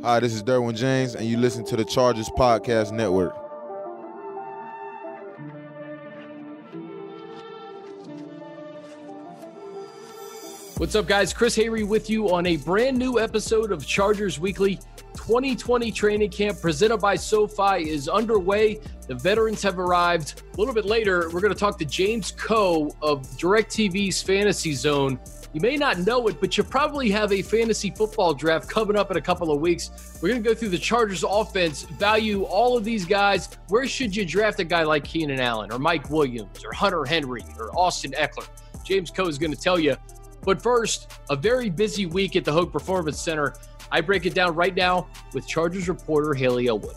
Hi, this is Derwin James, and you listen to the Chargers Podcast Network. What's up, guys? Chris Hayre with you on a brand new episode of Chargers Weekly. 2020 training camp presented by SoFi is underway. The veterans have arrived. A little bit later, we're going to talk to James Koh of DirecTV's Fantasy Zone. You may not know it, but you probably have a fantasy football draft coming up in a couple of weeks. We're going to go through the Chargers offense, value all of these guys. Where should you draft a guy like Keenan Allen or Mike Williams or Hunter Henry or Austin Ekeler? James Koh is going to tell you. But first, a very busy week at the Hoag Performance Center. I break it down right now with Chargers reporter Haley Elwood.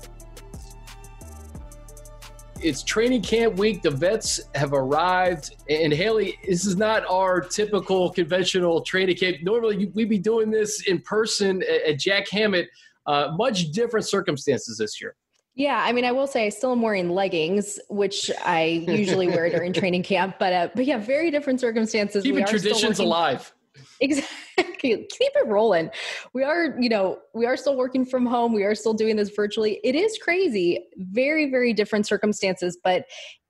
It's training camp week. The vets have arrived. And Haley, this is not our typical conventional training camp. Normally, we'd be doing this in person at Jack Hammett. Uh, much different circumstances this year. Yeah, I mean, I will say I still am wearing leggings, which I usually wear during training camp. But uh, but yeah, very different circumstances. Keeping traditions alive. Exactly. Keep it rolling. We are, you know, we are still working from home. We are still doing this virtually. It is crazy. Very, very different circumstances, but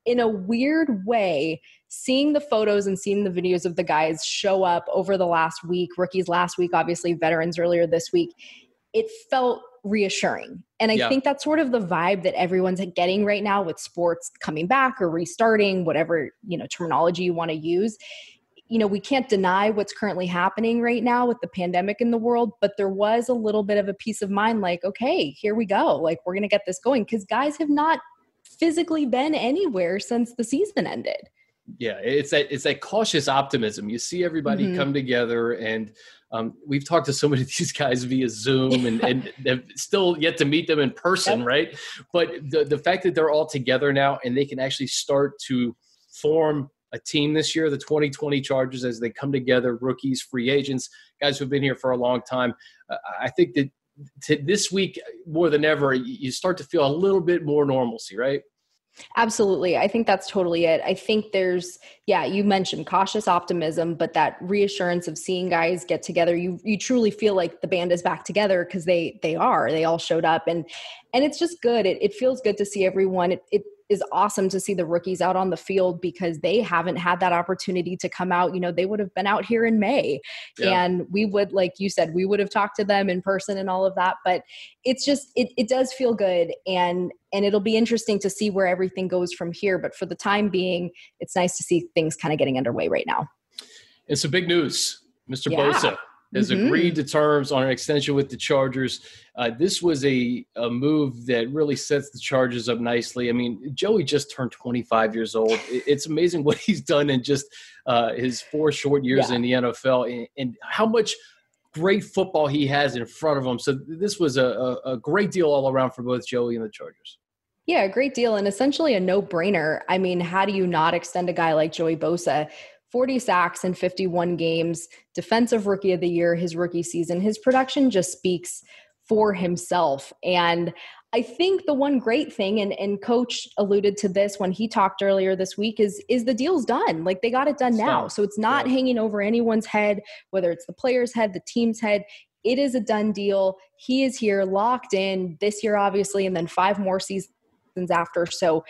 in a weird way, seeing the photos and seeing the videos of the guys show up over the last week, rookies last week, obviously veterans earlier this week, it felt reassuring. And I yeah. think that's sort of the vibe that everyone's getting right now with sports coming back or restarting, whatever, you know, terminology you want to use. You know, we can't deny what's currently happening right now with the pandemic in the world, but there was a little bit of a peace of mind like, okay, here we go. Like, we're going to get this going because guys have not physically been anywhere since the season ended yeah it's that it's that cautious optimism you see everybody mm-hmm. come together and um, we've talked to so many of these guys via zoom and, and have still yet to meet them in person yep. right but the, the fact that they're all together now and they can actually start to form a team this year the 2020 chargers as they come together rookies free agents guys who've been here for a long time uh, i think that this week more than ever you start to feel a little bit more normalcy right Absolutely. I think that's totally it. I think there's yeah, you mentioned cautious optimism, but that reassurance of seeing guys get together, you you truly feel like the band is back together because they they are. They all showed up and and it's just good. It it feels good to see everyone. It, it is awesome to see the rookies out on the field because they haven't had that opportunity to come out. You know, they would have been out here in May yeah. and we would, like you said, we would have talked to them in person and all of that. But it's just, it, it does feel good. And, and it'll be interesting to see where everything goes from here. But for the time being, it's nice to see things kind of getting underway right now. It's some big news, Mr. Yeah. Bosa has mm-hmm. agreed to terms on an extension with the Chargers. Uh, this was a, a move that really sets the Chargers up nicely. I mean, Joey just turned 25 years old. It's amazing what he's done in just uh, his four short years yeah. in the NFL and, and, how much great football he has in front of him. So this was a, a, a great deal all around for both Joey and the Chargers. Yeah, a great deal and essentially a no brainer. I mean, how do you not extend a guy like Joey Bosa? 40 sacks in 51 games, defensive rookie of the year, his rookie season. His production just speaks for himself. And I think the one great thing, and, and coach alluded to this when he talked earlier this week, is is the deal's done. Like they got it done now. So it's not yeah. hanging over anyone's head, whether it's the player's head, the team's head. It is a done deal. He is here locked in this year, obviously, and then five more seasons after. So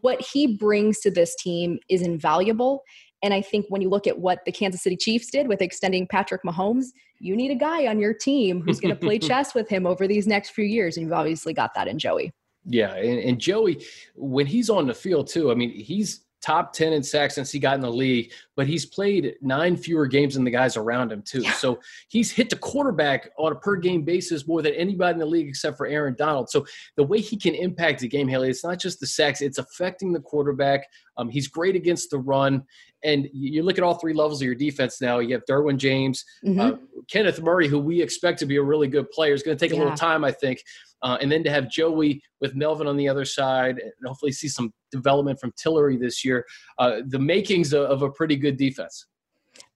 what he brings to this team is invaluable. And I think when you look at what the Kansas City Chiefs did with extending Patrick Mahomes, you need a guy on your team who's going to play chess with him over these next few years. And you've obviously got that in Joey. Yeah. And, and Joey, when he's on the field, too, I mean, he's top 10 in sacks since he got in the league, but he's played nine fewer games than the guys around him, too. Yeah. So he's hit the quarterback on a per game basis more than anybody in the league except for Aaron Donald. So the way he can impact the game, Haley, it's not just the sacks, it's affecting the quarterback. Um, he's great against the run. And you look at all three levels of your defense now. You have Derwin James, mm-hmm. uh, Kenneth Murray, who we expect to be a really good player. It's going to take a little time, I think. Uh, and then to have Joey with Melvin on the other side, and hopefully see some development from Tillery this year. Uh, the makings of, of a pretty good defense.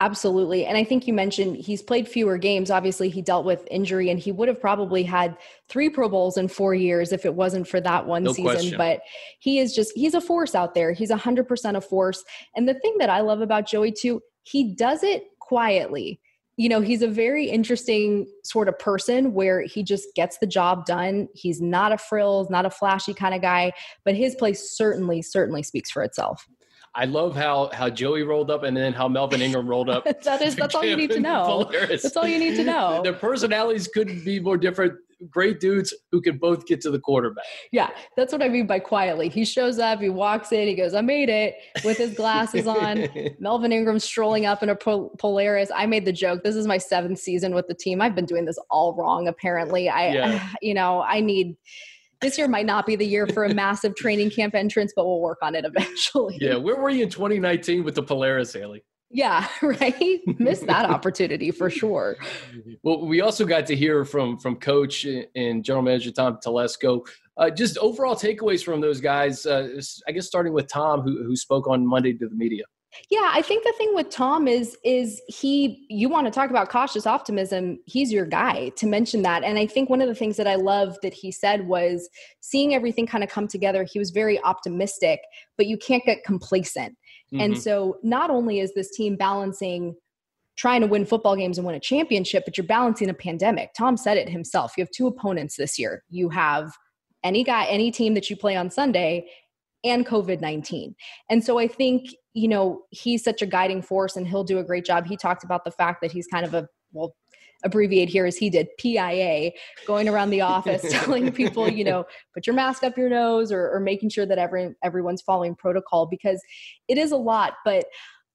Absolutely. And I think you mentioned he's played fewer games. Obviously, he dealt with injury and he would have probably had three Pro Bowls in four years if it wasn't for that one no season. Question. But he is just, he's a force out there. He's 100% a force. And the thing that I love about Joey, too, he does it quietly you know, he's a very interesting sort of person where he just gets the job done. He's not a frills, not a flashy kind of guy, but his play certainly, certainly speaks for itself. I love how how Joey rolled up and then how Melvin Ingram rolled up. that is that's all you need to know. Polaris. That's all you need to know. Their personalities couldn't be more different. Great dudes who can both get to the quarterback. Yeah, that's what I mean by quietly. He shows up, he walks in, he goes, "I made it" with his glasses on. Melvin Ingram strolling up in a Polaris. I made the joke. This is my seventh season with the team. I've been doing this all wrong. Apparently, I, yeah. you know, I need this year might not be the year for a massive training camp entrance, but we'll work on it eventually. Yeah, where were you in 2019 with the Polaris, Haley? Yeah, right. Missed that opportunity for sure. Well, we also got to hear from from Coach and General Manager Tom Telesco. Uh, just overall takeaways from those guys. Uh, I guess starting with Tom, who who spoke on Monday to the media. Yeah, I think the thing with Tom is is he you want to talk about cautious optimism, he's your guy to mention that. And I think one of the things that I love that he said was seeing everything kind of come together, he was very optimistic, but you can't get complacent. Mm-hmm. And so not only is this team balancing trying to win football games and win a championship, but you're balancing a pandemic. Tom said it himself. You have two opponents this year. You have any guy, any team that you play on Sunday, and COVID 19. And so I think, you know, he's such a guiding force and he'll do a great job. He talked about the fact that he's kind of a, well, abbreviate here as he did PIA, going around the office telling people, you know, put your mask up your nose or, or making sure that every, everyone's following protocol because it is a lot. But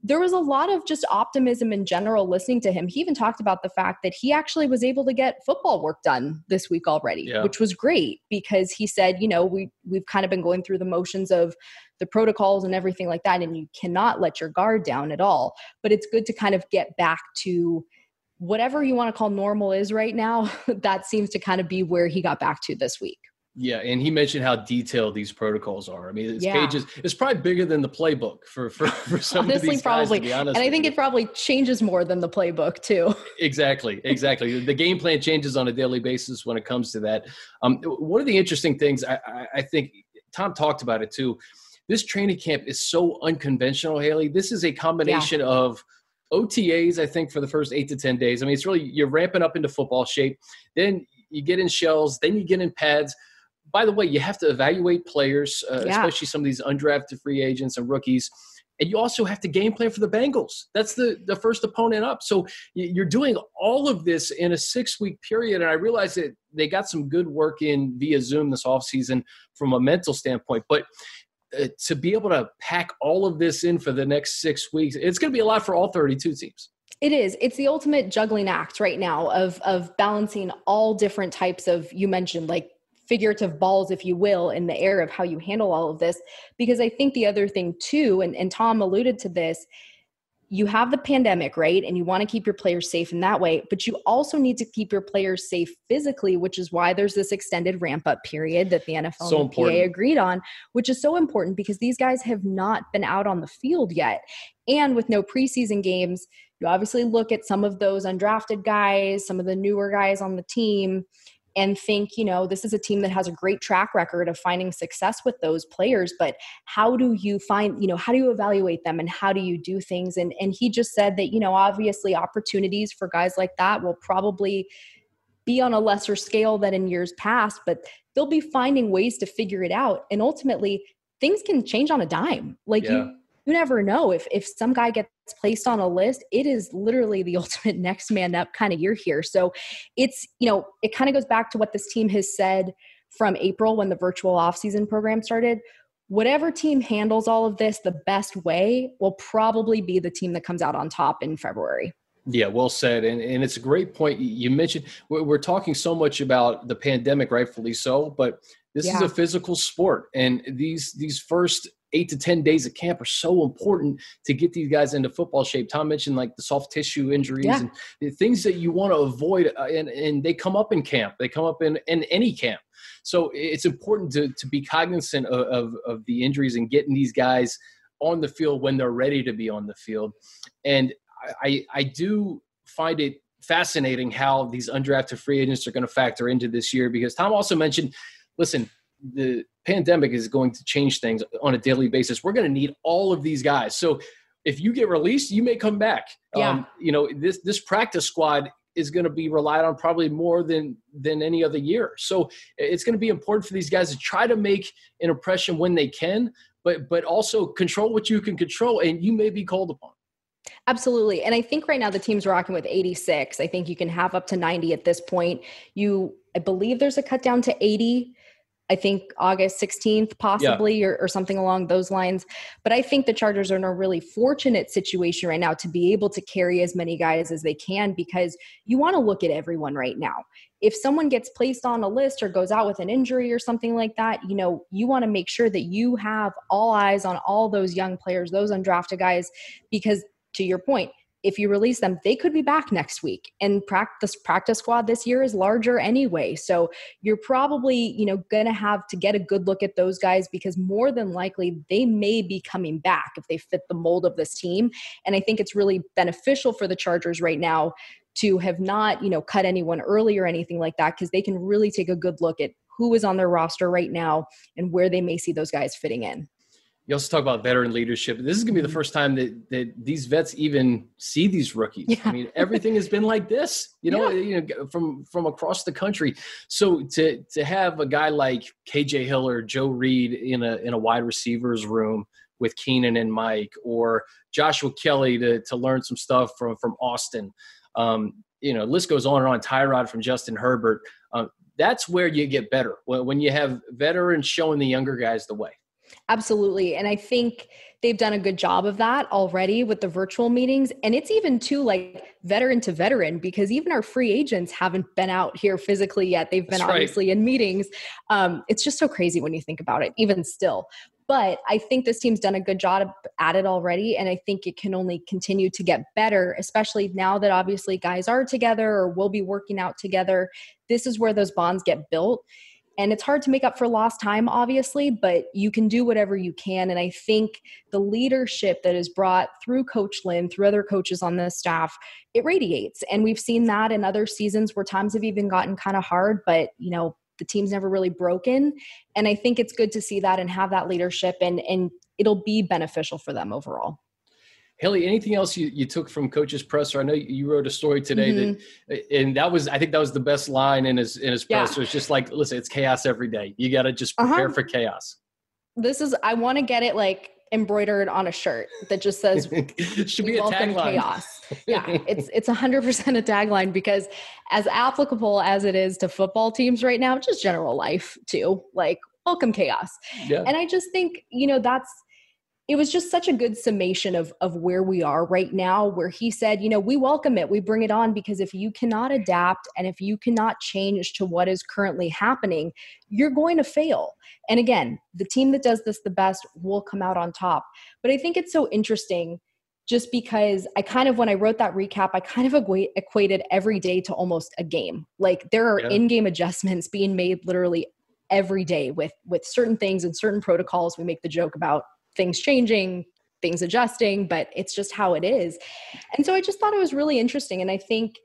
there was a lot of just optimism in general listening to him. He even talked about the fact that he actually was able to get football work done this week already, yeah. which was great because he said, you know, we we've kind of been going through the motions of the protocols and everything like that and you cannot let your guard down at all. But it's good to kind of get back to whatever you want to call normal is right now. that seems to kind of be where he got back to this week. Yeah, and he mentioned how detailed these protocols are. I mean, it's yeah. pages. It's probably bigger than the playbook for for, for some Honestly, of these probably. guys. and I think you. it probably changes more than the playbook too. Exactly, exactly. the game plan changes on a daily basis when it comes to that. Um, one of the interesting things I, I, I think Tom talked about it too. This training camp is so unconventional, Haley. This is a combination yeah. of OTAs, I think, for the first eight to 10 days. I mean, it's really, you're ramping up into football shape. Then you get in shells, then you get in pads by the way, you have to evaluate players, uh, yeah. especially some of these undrafted free agents and rookies. And you also have to game plan for the Bengals. That's the, the first opponent up. So you're doing all of this in a six week period. And I realize that they got some good work in via Zoom this offseason from a mental standpoint. But uh, to be able to pack all of this in for the next six weeks, it's going to be a lot for all 32 teams. It is. It's the ultimate juggling act right now of of balancing all different types of you mentioned like figurative balls, if you will, in the air of how you handle all of this. Because I think the other thing, too, and, and Tom alluded to this, you have the pandemic, right? And you want to keep your players safe in that way, but you also need to keep your players safe physically, which is why there's this extended ramp up period that the NFL so and the PA agreed on, which is so important because these guys have not been out on the field yet. And with no preseason games, you obviously look at some of those undrafted guys, some of the newer guys on the team, and think, you know, this is a team that has a great track record of finding success with those players, but how do you find, you know, how do you evaluate them and how do you do things? And and he just said that, you know, obviously opportunities for guys like that will probably be on a lesser scale than in years past, but they'll be finding ways to figure it out. And ultimately, things can change on a dime. Like yeah. you you never know if if some guy gets placed on a list it is literally the ultimate next man up kind of year here so it's you know it kind of goes back to what this team has said from april when the virtual offseason program started whatever team handles all of this the best way will probably be the team that comes out on top in february yeah, well said. And, and it's a great point. You mentioned we're, we're talking so much about the pandemic, rightfully so, but this yeah. is a physical sport. And these these first eight to 10 days of camp are so important to get these guys into football shape. Tom mentioned like the soft tissue injuries yeah. and the things that you want to avoid. Uh, and, and they come up in camp, they come up in, in any camp. So it's important to, to be cognizant of, of, of the injuries and getting these guys on the field when they're ready to be on the field. And I, I do find it fascinating how these undrafted free agents are going to factor into this year because Tom also mentioned, listen, the pandemic is going to change things on a daily basis. We're going to need all of these guys. So if you get released, you may come back. Yeah. Um, you know, this this practice squad is going to be relied on probably more than than any other year. So it's going to be important for these guys to try to make an impression when they can, but but also control what you can control, and you may be called upon. Absolutely. And I think right now the team's rocking with 86. I think you can have up to 90 at this point. You I believe there's a cut down to 80 I think August 16th, possibly, yeah. or, or, something along those lines. But I think the Chargers are in a really fortunate situation right now to be able to carry as many guys as they can because you want to look at everyone right now. If someone gets placed on a list or goes out with an injury or something like that, you know, you want to make sure that you have all eyes on all those young players, those undrafted guys, because to your point, if you release them, they could be back next week. And practice practice squad this year is larger anyway. So you're probably, you know, gonna have to get a good look at those guys because more than likely they may be coming back if they fit the mold of this team. And I think it's really beneficial for the Chargers right now to have not, you know, cut anyone early or anything like that, because they can really take a good look at who is on their roster right now and where they may see those guys fitting in you also talk about veteran leadership. This is going to be the mm-hmm. first time that, that these vets even see these rookies. Yeah. I mean, everything has been like this, you know, yeah. you know, from from across the country. So to to have a guy like KJ Hill or Joe Reed in a in a wide receivers room with Keenan and Mike, or Joshua Kelley to to learn some stuff from from Austin. Um, you know, list goes on and on. Tyrod from Justin Herbert. Um, that's where you get better when you have veterans showing the younger guys the way. Absolutely. And I think they've done a good job of that already with the virtual meetings. And it's even too like veteran to veteran because even our free agents haven't been out here physically yet. They've been That's obviously right. in meetings. Um, it's just so crazy when you think about it, even still. But I think this team's done a good job at it already. And I think it can only continue to get better, especially now that obviously guys are together or will be working out together. This is where those bonds get built and it's hard to make up for lost time obviously but you can do whatever you can. And i think the leadership that is brought through coach lynn through other coaches on the staff it radiates. And we've seen that in other seasons where times have even gotten kind of hard but you know the team's never really broken. And i think it's good to see that and have that leadership and and it'll be beneficial for them overall Haley, anything else you, you took from Coach's presser? I know you wrote a story today mm-hmm. that, and that was I think that was the best line in his in his yeah. presser. It's just like, listen, it's chaos every day. You got to just prepare uh-huh. for chaos. This is I want to get it like embroidered on a shirt that just says should be a tagline. Chaos. Yeah, it's it's hundred percent a tagline because as applicable as it is to football teams right now, just general life too. Like welcome chaos. Yeah. And I just think you know that's it was just such a good summation of of where we are right now where he said you know we welcome it we bring it on because if you cannot adapt and if you cannot change to what is currently happening you're going to fail and again the team that does this the best will come out on top but i think it's so interesting just because I kind of, when I wrote that recap, I kind of equated every day to almost a game. Like there are yeah. in-game adjustments being made literally every day with with certain things and certain protocols. We make the joke about things changing, things adjusting, but it's just how it is. And so I just thought it was really interesting. And I think,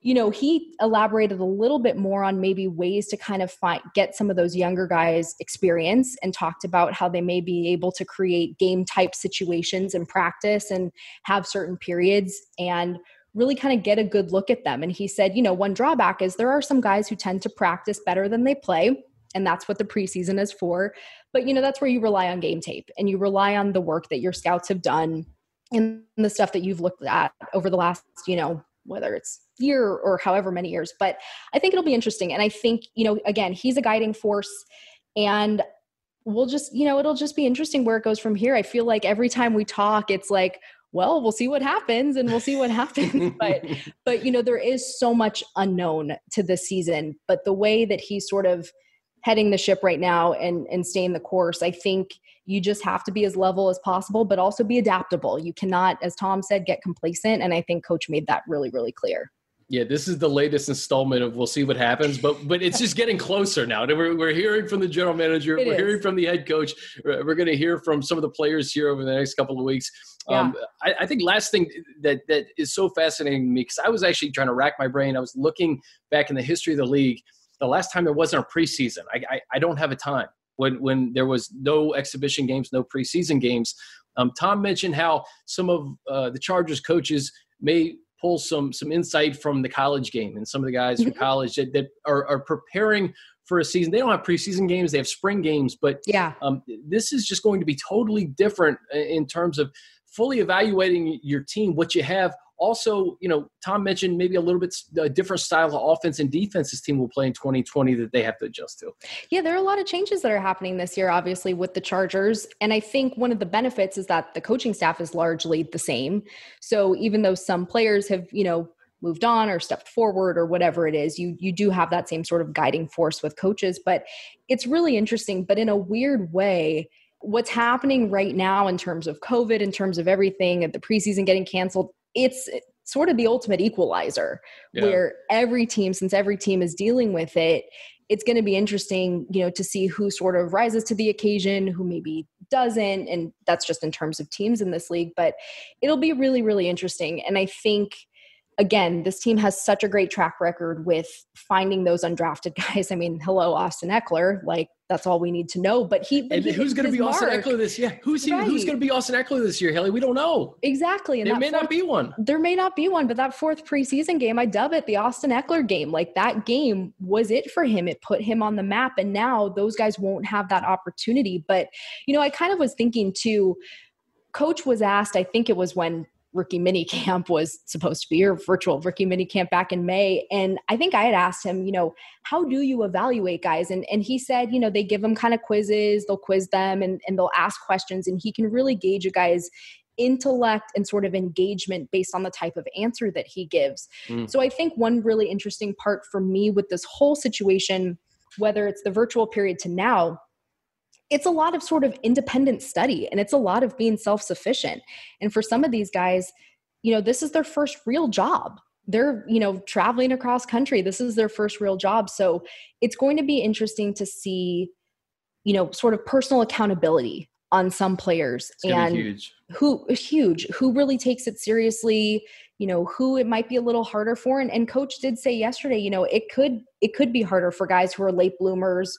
you know, he elaborated a little bit more on maybe ways to kind of find get some of those younger guys experience and talked about how they may be able to create game type situations in practice and have certain periods and really kind of get a good look at them. And he said, you know, one drawback is there are some guys who tend to practice better than they play and that's what the preseason is for but you know that's where you rely on game tape and you rely on the work that your scouts have done and the stuff that you've looked at over the last you know whether it's year or however many years. But i think it'll be interesting. And i think you know again he's a guiding force and we'll just you know it'll just be interesting where it goes from here. I feel like every time we talk it's like well we'll see what happens and we'll see what happens. But but you know there is so much unknown to this season. But the way that he sort of heading the ship right now and and staying the course i think you just have to be as level as possible but also be adaptable you cannot as tom said get complacent and i think coach made that really really clear yeah, this is the latest installment of we'll see what happens, but but it's just getting closer now. We're, we're hearing from the general manager, it we're is. hearing from the head coach, we're going to hear from some of the players here over the next couple of weeks. Yeah. Um, I, I, think last thing that that is so fascinating to me because I was actually trying to rack my brain. I was looking back in the history of the league the last time there wasn't a preseason. I, I, I don't have a time when when there was no exhibition games, no preseason games. Um, Tom mentioned how some of uh, the Chargers coaches may pull some some insight from the college game and some of the guys from mm-hmm. college that, that are, are preparing for a season. They don't have preseason games; they have spring games. But yeah, um, this is just going to be totally different in terms of fully evaluating your team, what you have. Also, you know, Tom mentioned maybe a little bit a different style of offense and defense this team will play in 2020 that they have to adjust to. Yeah, there are a lot of changes that are happening this year, obviously, with the Chargers. And I think one of the benefits is that the coaching staff is largely the same. So even though some players have, you know, moved on or stepped forward or whatever it is you you do have that same sort of guiding force with coaches but it's really interesting but in a weird way what's happening right now in terms of covid in terms of everything at the preseason getting canceled it's sort of the ultimate equalizer yeah. where every team since every team is dealing with it it's going to be interesting you know to see who sort of rises to the occasion who maybe doesn't and that's just in terms of teams in this league but it'll be really really interesting and i think again, this team has such a great track record with finding those undrafted guys. I mean, hello, Austin Ekeler. Like that's all we need to know. But he and he who's going to be Austin Ekeler this year? Who's he? Right. Who's going to be Austin Ekeler this year, Haley? We don't know. Exactly. And there may fourth, not be one. There may not be one. But that fourth preseason game, I dub it the Austin Ekeler game. Like that game was it for him. It put him on the map, and now those guys won't have that opportunity. But you know, I kind of was thinking too. Coach was asked, I think it was when rookie mini camp was supposed to be or virtual rookie mini camp back in May. And I think I had asked him, you know, how do you evaluate guys? And and he said, you know, they give them kind of quizzes, they'll quiz them and, and they'll ask questions and he can really gauge a guy's intellect and sort of engagement based on the type of answer that he gives. Mm. So I think one really interesting part for me with this whole situation, whether it's the virtual period to now, it's a lot of sort of independent study and it's a lot of being self-sufficient. And for some of these guys you know this is their first real job. They're you know traveling across country. This is their first real job. So it's going to be interesting to see you know sort of personal accountability on some players and huge. who huge who really takes it seriously you know who it might be a little harder for. And, and coach did say yesterday you know it could it could be harder for guys who are late bloomers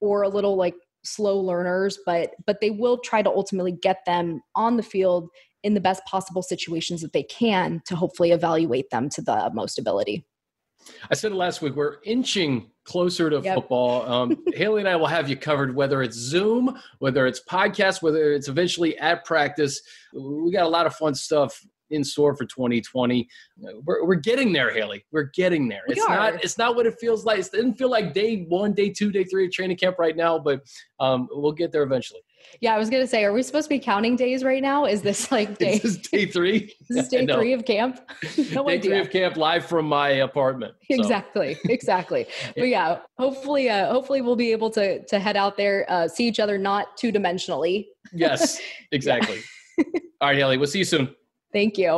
or a little like slow learners but but they will try to ultimately get them on the field in the best possible situations that they can to hopefully evaluate them to the most ability I said it last week. We're inching closer to yep. football. Um, Haley and I will have you covered, whether it's Zoom, whether it's podcast, whether it's eventually at practice. We got a lot of fun stuff in store for 2020. We're, we're getting there, Haley. We're getting there. We it's are. not it's not what it feels like. It didn't feel like day one, day two, day three of training camp right now, but um, we'll get there eventually. Yeah, I was gonna say, are we supposed to be counting days right now? Is this like day? this day three? this is day no. three of camp. no day idea. three of camp, live from my apartment. So. Exactly, exactly. yeah. But yeah, hopefully, uh, hopefully we'll be able to to head out there, uh, see each other not two dimensionally. yes, exactly. All right, Haley. We'll see you soon. Thank you.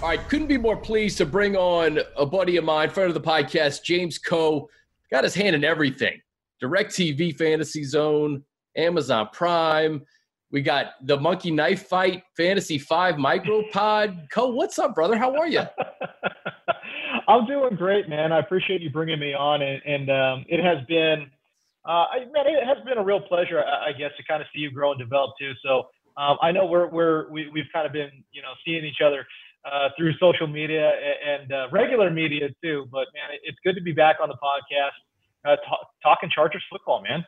All right, couldn't be more pleased to bring on a buddy of mine, friend of the podcast, James Koh. Got his hand in everything DirecTV Fantasy Zone, Amazon Prime. We got the Monkey Knife Fight, Fantasy 5 Micropod. Koh, what's up, brother? How are you? I'm doing great, man. I appreciate you bringing me on, and, and um, it has been, uh, I, man, it has been a real pleasure, I, I guess, to kind of see you grow and develop too. So um, I know we're we're we, we've kind of been you know seeing each other uh, through social media and, uh, regular media too. But man, it's good to be back on the podcast, uh, talking Chargers football, man.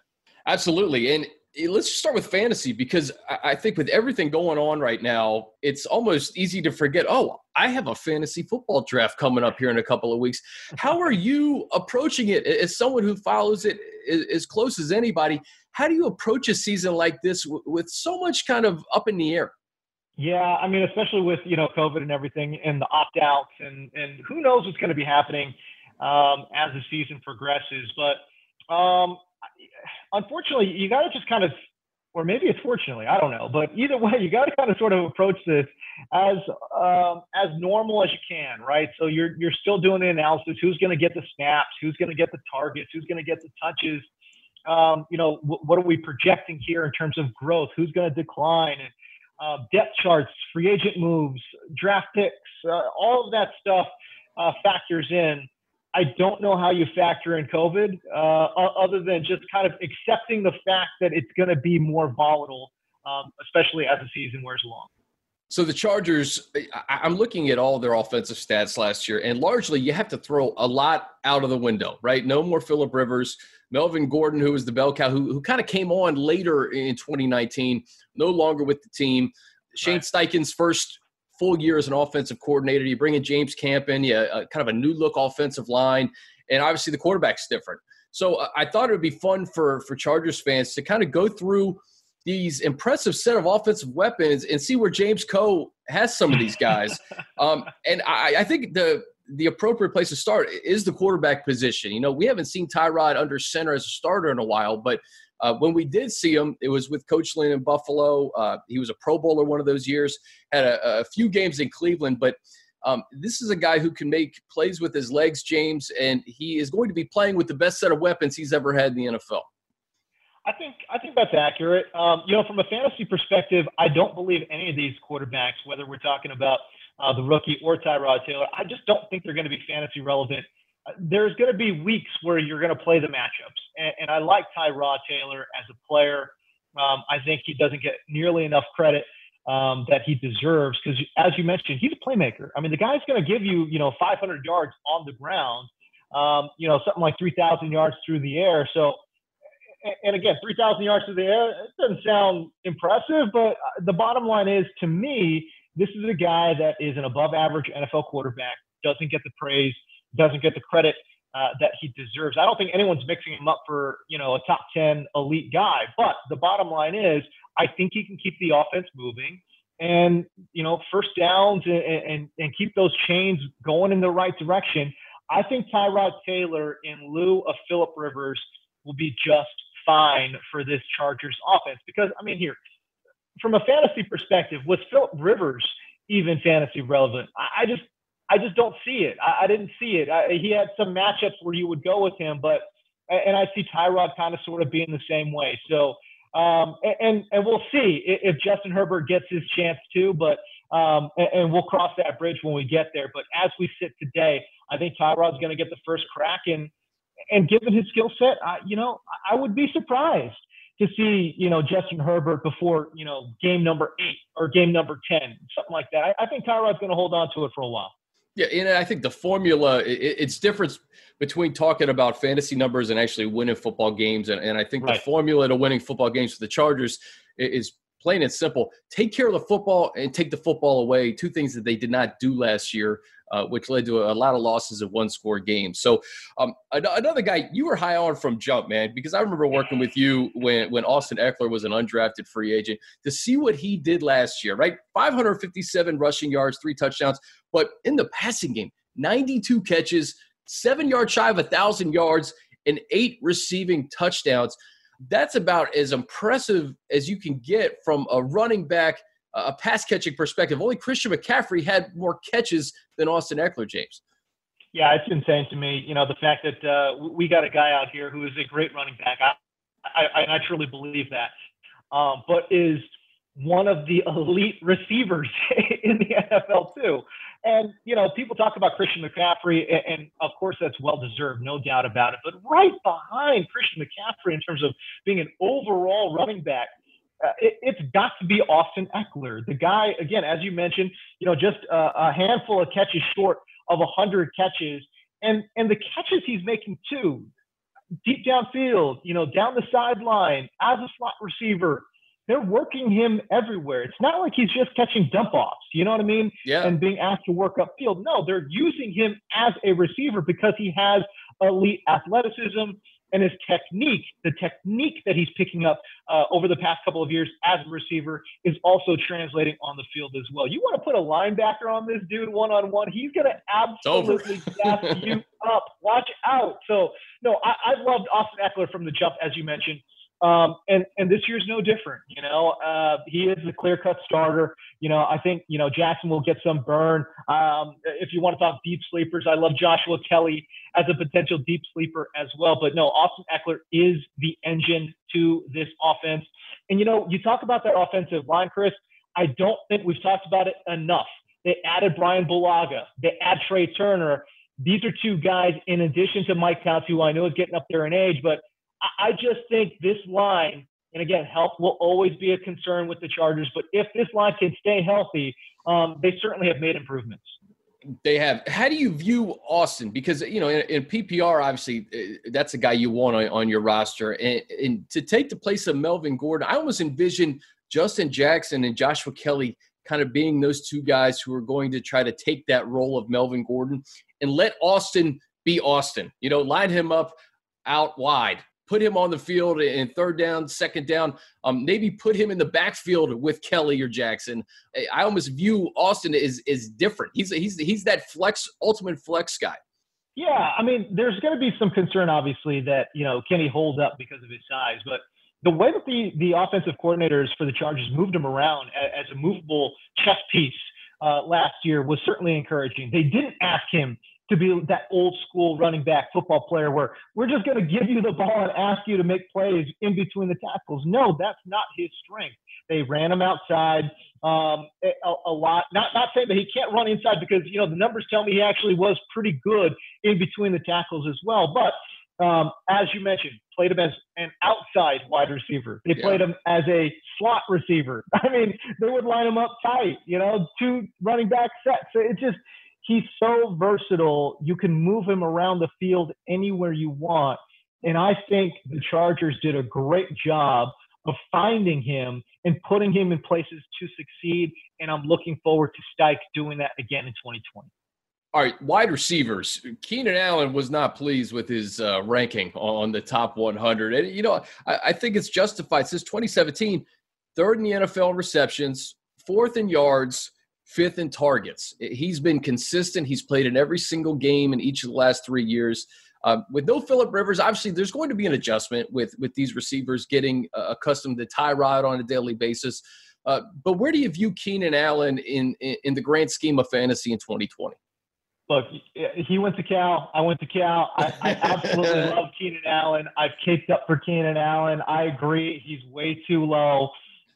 Absolutely, and let's just start with fantasy because I think with everything going on right now, it's almost easy to forget. Oh, I have a fantasy football draft coming up here in a couple of weeks. How are you approaching it as someone who follows it as close as anybody? How do you approach a season like this with so much kind of up in the air? Yeah, I mean, especially with you know COVID and everything, and the opt outs, and and who knows what's going to be happening um, as the season progresses. But um, unfortunately, you got to just kind of, or maybe it's fortunately, I don't know. But either way, you got to kind of sort of approach this as um, as normal as you can, right? So you're you're still doing the analysis. Who's going to get the snaps? Who's going to get the targets? Who's going to get the touches? Um, you know, w- what are we projecting here in terms of growth? Who's going to decline? And uh, depth charts, free agent moves, draft picks, uh, all of that stuff uh, factors in. I don't know how you factor in COVID, uh, other than just kind of accepting the fact that it's going to be more volatile um, especially as the season wears along. So the Chargers, I'm looking at all their offensive stats last year, and largely you have to throw a lot out of the window, right? No more Philip Rivers, Melvin Gordon, who was the bell cow, who, who kind of came on later in 2019, no longer with the team. Shane right. Steichen's first full year as an offensive coordinator. You bring in James Camp in, you uh, kind of a new look offensive line, and obviously the quarterback's different. So uh, I thought it would be fun for for Chargers fans to kind of go through these impressive set of offensive weapons and see where James Koh has some of these guys. um, and I, I, think the the appropriate place to start is the quarterback position. You know, we haven't seen Tyrod under center as a starter in a while, but uh, when we did see him, it was with Coach Lynn in Buffalo. Uh, he was a Pro Bowler one of those years, had a, a few games in Cleveland, but um, this is a guy who can make plays with his legs, James, and he is going to be playing with the best set of weapons he's ever had in the NFL. I think I think that's accurate. Um, you know, from a fantasy perspective, I don't believe any of these quarterbacks, whether we're talking about uh, the rookie or Tyrod Taylor, I just don't think they're going to be fantasy relevant. Uh, there's going to be weeks where you're going to play the matchups, and, and I like Tyrod Taylor as a player. Um, I think he doesn't get nearly enough credit um, that he deserves because, as you mentioned, he's a playmaker. I mean, the guy's going to give you, you know, 500 yards on the ground, um, you know, something like 3,000 yards through the air. So and again, 3,000 yards through the air, it doesn't sound impressive, but uh, the bottom line is to me, this is a guy that is an above average NFL quarterback, doesn't get the praise, doesn't get the credit uh, that he deserves. I don't think anyone's mixing him up for, you know, a top 10 elite guy, but the bottom line is I think he can keep the offense moving and, you know, first downs and, and, and keep those chains going in the right direction. I think Tyrod Taylor, in lieu of Philip Rivers, will be just fine for this Chargers offense. Because, I mean, here, from a fantasy perspective, was Philip Rivers even fantasy relevant? I, I just, I just don't see it. I, I didn't see it. I, he had some matchups where you would go with him, but, and I see Tyrod kind of sort of being the same way. So, um, and and we'll see if Justin Herbert gets his chance too. But um, and, we'll cross that bridge when we get there. But as we sit today, I think Tyrod's going to get the first crack, and and given his skill set, I, you know, I would be surprised to see, you know, Justin Herbert before, you know, game number eight or game number 10, something like that. I, I think Tyrod's going to hold on to it for a while. Yeah, and I think the formula it, it's different between talking about fantasy numbers and actually winning football games. And, and I think right. the formula to winning football games for the Chargers is plain and simple. Take care of the football and take the football away. Two things that they did not do last year uh, which led to a lot of losses of one score games. So um, another guy you were high on from jump, man, because I remember working with you when when Austin Ekeler was an undrafted free agent to see what he did last year. Right, 557 rushing yards, three touchdowns, but in the passing game, 92 catches, seven yards shy of a thousand yards, and eight receiving touchdowns. That's about as impressive as you can get from a running back a pass catching perspective. Only Christian McCaffrey had more catches than Austin Ekeler, James. Yeah, it's insane to me. You know, the fact that uh, we got a guy out here who is a great running back. I, I, I truly believe that. Um, but is one of the elite receivers in the NFL too. And you know, people talk about Christian McCaffrey, and, and, of course that's well deserved, no doubt about it. But right behind Christian McCaffrey in terms of being an overall running back uh, it, has got to be Austin Ekeler. The guy, again, as you mentioned, you know, just a, a handful of catches short of 100 catches. And, and the catches he's making too, deep downfield, you know, down the sideline, as a slot receiver, they're working him everywhere. It's not like he's just catching dump offs, you know what I mean? Yeah. And being asked to work upfield. No, they're using him as a receiver because he has elite athleticism and his technique, the technique that he's picking up uh, over the past couple of years as a receiver, is also translating on the field as well. You want to put a linebacker on this dude one on one, he's going to absolutely gas you up. Watch out. So, no, I, I loved Austin Ekeler from the jump, as you mentioned. Um, and and this year's no different. You know, uh, he is the clear cut starter. You know, I think you know Jackson will get some burn. Um, if you want to talk deep sleepers, I love Joshua Kelley as a potential deep sleeper as well. But no, Austin Ekeler is the engine to this offense. And you know, you talk about that offensive line, Chris. I don't think we've talked about it enough. They added Bryan Bulaga. They add Trai Turner. These are two guys in addition to Mike Counts, who I know is getting up there in age, but I just think this line And again, health will always be a concern with the Chargers. But if this line can stay healthy, um, they certainly have made improvements. They have. How do you view Austin? Because you know, in, in PPR, obviously, uh, that's a guy you want on, on your roster, and, and, to take the place of Melvin Gordon, I almost envision Justin Jackson and Joshua Kelley kind of being those two guys who are going to try to take that role of Melvin Gordon and let Austin be Austin. You know, line him up out wide put him on the field in third down, second down. Um, maybe put him in the backfield with Kelley or Jackson. I almost view Austin as is different. He's he's he's that flex, ultimate flex guy. Yeah, I mean, there's going to be some concern, obviously, that you know can he hold up because of his size, but the way that the the offensive coordinators for the Chargers moved him around as, as a movable chess piece uh, last year was certainly encouraging. They didn't ask him to be that old school running back football player where we're just going to give you the ball and ask you to make plays in between the tackles. No, that's not his strength. They ran him outside um, a, a, lot. Not not saying that he can't run inside because you know the numbers tell me he actually was pretty good in between the tackles as well. But um, as you mentioned, played him as an outside wide receiver. They yeah. played him as a slot receiver. I mean, they would line him up tight. You know, two running back sets. It just he's so versatile. You can move him around the field anywhere you want. And I think the Chargers did a great job of finding him and putting him in places to succeed. And I'm looking forward to Stike doing that again in 2020. All right, wide receivers. Keenan Allen was not pleased with his uh, ranking on the top 100. And, you know, I, I think it's justified. Since 2017, third in the NFL receptions, fourth in yards, fifth in targets. He's been consistent. He's played in every single game in each of the last three years. Uh, with no Philip Rivers, obviously there's going to be an adjustment with with these receivers getting uh, accustomed to Tyrod on a daily basis. Uh, but where do you view Keenan Allen in, in, in the grand scheme of fantasy in 2020? Look, he went to Cal. I went to Cal. I, I absolutely love Keenan Allen. I've caked up for Keenan Allen. I agree. He's way too low.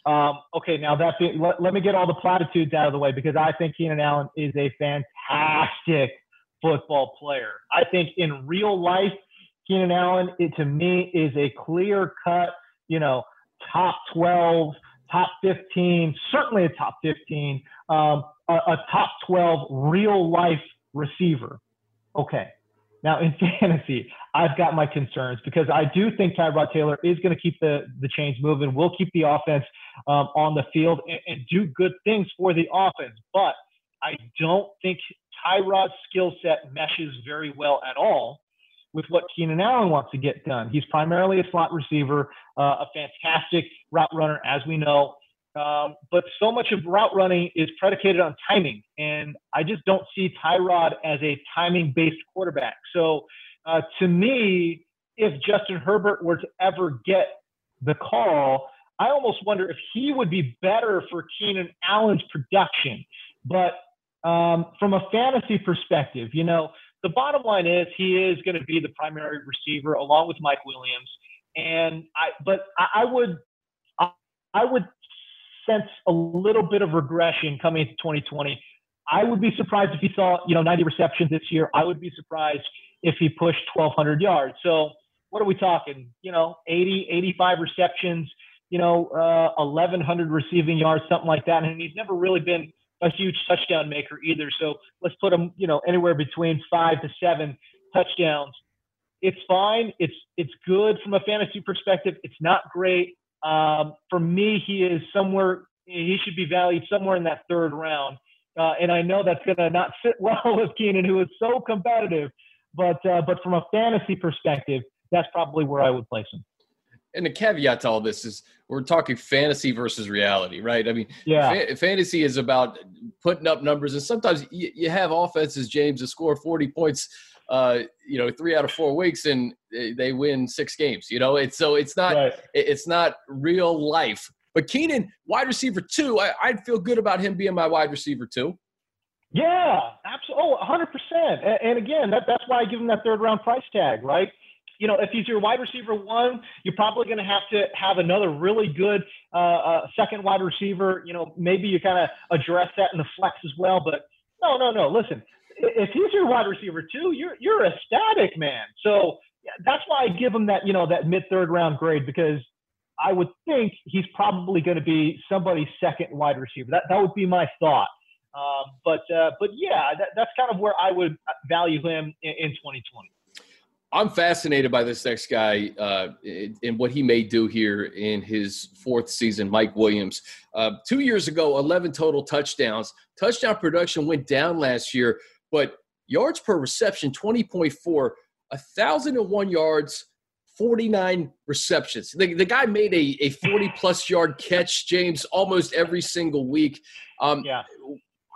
Um, okay, now that's it. Let, let, me get all the platitudes out of the way because I think Keenan Allen is a fantastic football player. I think in real life, Keenan Allen, it, to me, is a clear cut, you know, top 12, top 15, certainly a top 15, um, a, a top 12 real life receiver. Okay. Now in fantasy, I've got my concerns because I do think Tyrod Taylor is going to keep the the chains moving, will keep the offense um, on the field and, and do good things for the offense. But I don't think Tyrod's skill set meshes very well at all with what Keenan Allen wants to get done. He's primarily a slot receiver, uh, a fantastic route runner, as we know. Um, but so much of route running is predicated on timing, and I just don't see Tyrod as a timing-based quarterback. So, uh, to me, if Justin Herbert were to ever get the call, I almost wonder if he would be better for Keenan Allen's production. But um, from a fantasy perspective, you know, the bottom line is he is going to be the primary receiver along with Mike Williams. And I, but I, I would, I, I would sense a little bit of regression coming into 2020. I would be surprised if he saw, you know, 90 receptions this year. I would be surprised if he pushed 1,200 yards. So what are we talking? You know, 80, 85 receptions, you know, uh, 1,100 receiving yards, something like that. And he's never really been a huge touchdown maker either. So let's put him, you know, anywhere between five to seven touchdowns. It's fine. It's it's good from a fantasy perspective. It's not great. Um, for me, he is somewhere, he should be valued somewhere in that third round. Uh, and I know that's going to not sit well with Keenan, who is so competitive. But, uh, but from a fantasy perspective, that's probably where I would place him. And the caveat to all this is we're talking fantasy versus reality, right? I mean, yeah. Fa- fantasy is about putting up numbers, and sometimes you, you have offenses, James, to score 40 points uh, you know, three out of four weeks and they win six games. You know, it's so it's not right. it's not real life. But Keenan, wide receiver two, I, I'd feel good about him being my wide receiver two. Yeah, absolutely. Oh, 100%. And, again, that, that's why I give him that third round price tag, right? You know, if he's your wide receiver one, you're probably going to have to have another really good uh, uh, second wide receiver. You know, maybe you kind of address that in the flex as well. But no, no, no. Listen, if he's your wide receiver too, you're you're a static man. So that's why I give him that you know that mid third round grade because I would think he's probably going to be somebody's second wide receiver. That that would be my thought. Um, but uh, but yeah, that, that's kind of where I would value him in, in 2020. I'm fascinated by this next guy uh, and what he may do here in his fourth season, Mike Williams. Uh, two years ago, 11 total touchdowns. Touchdown production went down last year, but yards per reception, 20.4, 1,001 yards, 49 receptions. The, the guy made a, a 40 plus yard catch, James, almost every single week. Um, yeah.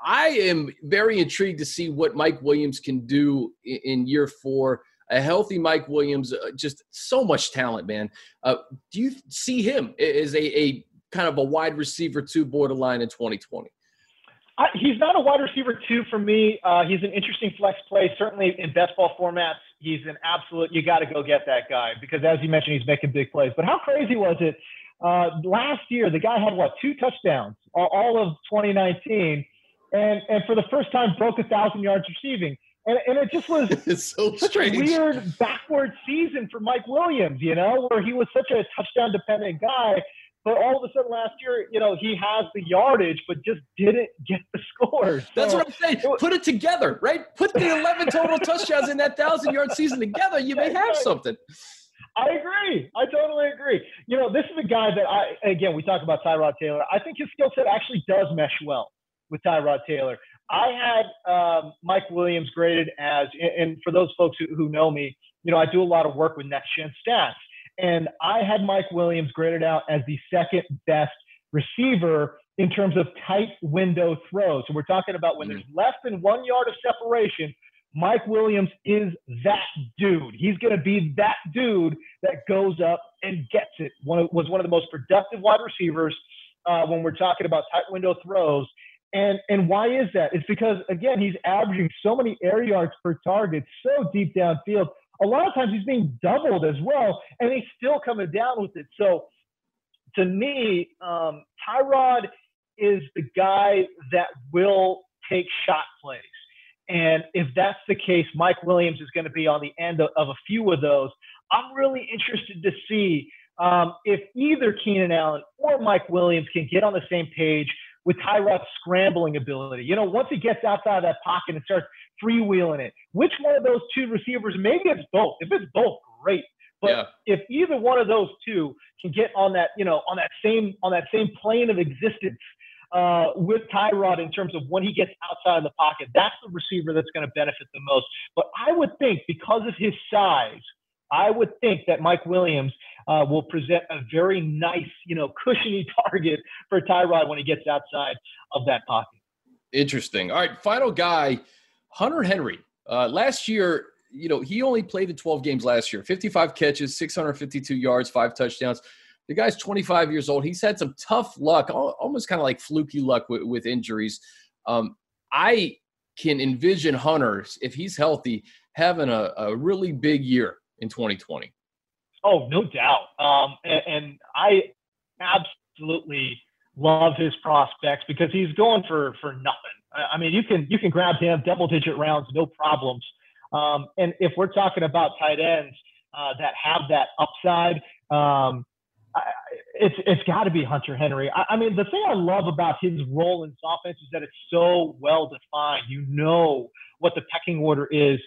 I am very intrigued to see what Mike Williams can do in, in year four. A healthy Mike Williams, uh, just so much talent, man. Uh, do you see him as a, a kind of a wide receiver two borderline in 2020? I, he's not a wide receiver two for me. Uh, he's an interesting flex play, certainly in best ball formats. He's an absolute. You got to go get that guy because, as you mentioned, he's making big plays. But how crazy was it uh, last year? The guy had what two touchdowns all, all of 2019, and and for the first time broke a thousand yards receiving. And, and it just was it's so such strange. a weird backward season for Mike Williams, you know, where he was such a touchdown dependent guy. But all of a sudden last year, you know, he has the yardage, but just didn't get the scores. So, That's what I'm saying. Put it together, right? Put the 11 total touchdowns in that thousand yard season together. You may have something. I agree. I totally agree. You know, this is a guy that I, again, we talk about Tyrod Taylor. I think his skill set actually does mesh well with Tyrod Taylor. I had um, Mike Williams graded as, and for those folks who, who know me, you know, I do a lot of work with next gen stats. And I had Mike Williams graded out as the second best receiver in terms of tight window throws. So we're talking about when there's mm-hmm. less than one yard of separation, Mike Williams is that dude. He's going to be that dude that goes up and gets it. One of, was one of the most productive wide receivers uh, when we're talking about tight window throws. And and why is that? It's because again he's averaging so many air yards per target, so deep downfield. A lot of times he's being doubled as well, and he's still coming down with it. So to me, um, Tyrod is the guy that will take shot plays. And if that's the case, Mike Williams is going to be on the end of, of a few of those. I'm really interested to see um, if either Keenan Allen or Mike Williams can get on the same page with Tyrod's scrambling ability. You know, once he gets outside of that pocket and starts freewheeling it, which one of those two receivers, maybe it's both. If it's both, great. But yeah. if either one of those two can get on that, you know, on that same on that same plane of existence uh, with Tyrod in terms of when he gets outside of the pocket, that's the receiver that's going to benefit the most. But I would think because of his size, I would think that Mike Williams uh, will present a very nice, you know, cushiony target for Tyrod when he gets outside of that pocket. Interesting. All right, final guy, Hunter Henry. Uh, last year, you know, he only played in 12 games last year 55 catches, 652 yards, five touchdowns. The guy's 25 years old. He's had some tough luck, almost kind of like fluky luck with, with injuries. Um, I can envision Hunter, if he's healthy, having a, a really big year in 2020. Oh, no doubt. Um, and, and I absolutely love his prospects because he's going for for nothing. I mean, you can you can grab him double digit rounds, no problems. Um, and if we're talking about tight ends uh, that have that upside, um, it's it's got to be Hunter Henry. I, I, mean, the thing I love about his role in this offense is that it's so well defined. You know what the pecking order is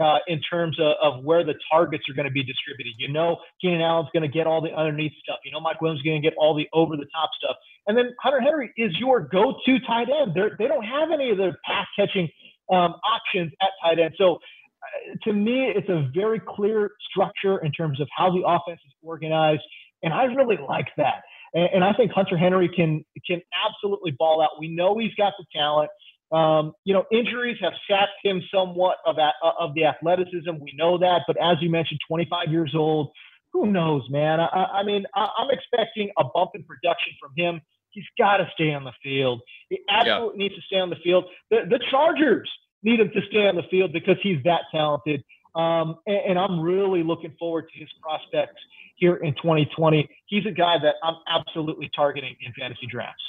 uh, in terms of, of, where the targets are going to be distributed. You know, Keenan Allen's going to get all the underneath stuff. You know, Mike Williams is going to get all the over the top stuff. And then Hunter Henry is your go to tight end. They're, they do not have any of their pass catching um, options at tight end. So uh, to me, it's a very clear structure in terms of how the offense is organized. And I really like that. And, and I think Hunter Henry can can absolutely ball out. We know he's got the talent. Um, you know, injuries have sapped him somewhat of of the athleticism. We know that, but as you mentioned, 25 years old. Who knows, man? I, I mean, I, am expecting a bump in production from him. He's got to stay on the field. He absolutely yeah. needs to stay on the field. The, the Chargers need him to stay on the field because he's that talented. Um, and, and, I'm really looking forward to his prospects here in 2020. He's a guy that I'm absolutely targeting in fantasy drafts.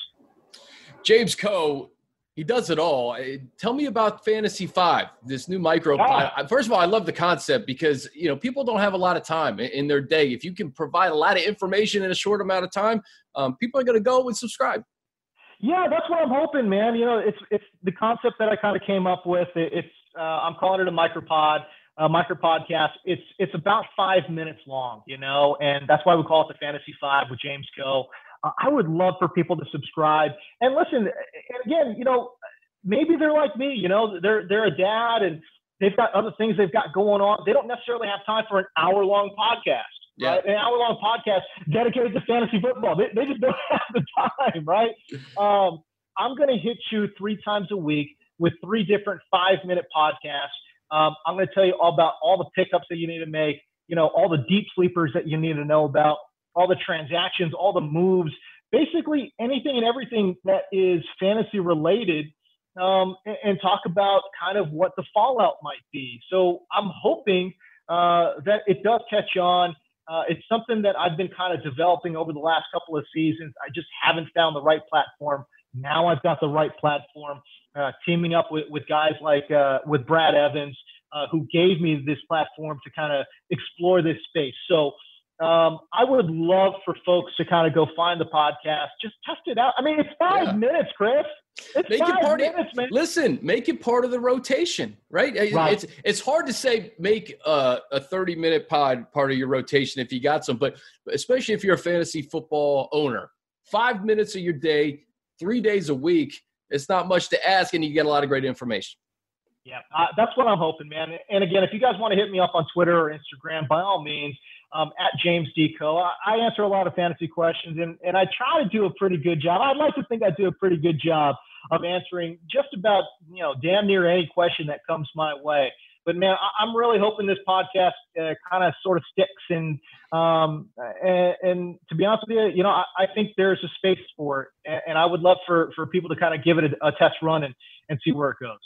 James Koh He does it all. Tell me about Fantasy Five, this new micro. Oh. First of all, I love the concept because you know people don't have a lot of time in their day. If you can provide a lot of information in a short amount of time, um, people are going to go and subscribe. Yeah, that's what I'm hoping, man. You know, it's it's the concept that I kind of came up with. It's uh, I'm calling it a micropod, a micro podcast. It's it's about five minutes long, you know, and that's why we call it the Fantasy Five with James Koh. I would love for people to subscribe and listen. And again, you know, maybe they're like me. You know, they're they're a dad and they've got other things they've got going on. They don't necessarily have time for an hour long podcast. Yeah. Right? An hour long podcast dedicated to fantasy football. They, they just don't have the time, right? Um, I'm going to hit you three times a week with three different five minute podcasts. Um, I'm going to tell you all about all the pickups that you need to make, you know, all the deep sleepers that you need to know about, all the transactions, all the moves, basically anything and everything that is fantasy related, um, and, and, talk about kind of what the fallout might be. So I'm hoping uh, that it does catch on. Uh, it's something that I've been kind of developing over the last couple of seasons. I just haven't found the right platform. Now I've got the right platform, uh, teaming up with, with guys like uh, with Brad Evans, uh, who gave me this platform to kind of explore this space. So um, I would love for folks to kind of go find the podcast, just test it out. I mean, it's five yeah. minutes, Chris. It's make five it part minutes, of, man. Listen, make it part of the rotation, right? right. It's it's hard to say make a, a thirty minute pod part of your rotation if you got some, but especially if you're a fantasy football owner, five minutes of your day, three days a week. It's not much to ask, and you get a lot of great information. Yeah, uh, that's what I'm hoping, man. And again, if you guys want to hit me up on Twitter or Instagram, by all means, um, at James D. Koh. I, I, answer a lot of fantasy questions, and, and I try to do a pretty good job. I'd like to think I do a pretty good job of answering just about, you know, damn near any question that comes my way. But man, I, am really hoping this podcast uh, kind of sort of sticks. And, um, and, and to be honest with you, you know, I, I think there's a space for it, and, and, I would love for for people to kind of give it a, a test run and and see where it goes.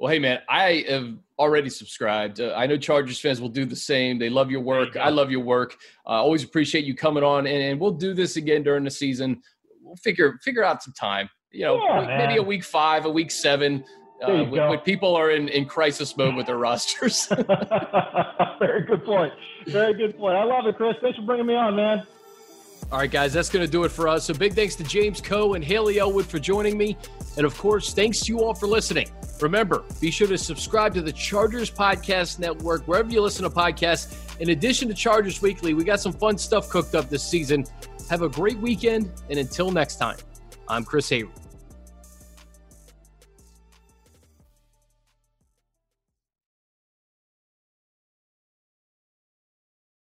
Well, hey, man, I have already subscribed. Uh, I know Chargers fans will do the same. They love your work. You I love your work. I uh, always appreciate you coming on, and, and, we'll do this again during the season. We'll figure figure out some time. You know, yeah, maybe a week five, a week seven, uh, when, when, people are in, in crisis mode with their rosters. Very good point. Very good point. I love it, Chris. Thanks for bringing me on, man. All right, guys, that's going to do it for us. So big thanks to James Koh and Haley Elwood for joining me. And of course, thanks to you all for listening. Remember, be sure to subscribe to the Chargers Podcast Network wherever you listen to podcasts. In addition to Chargers Weekly, we got some fun stuff cooked up this season. Have a great weekend, and until next time, I'm Chris Hayre.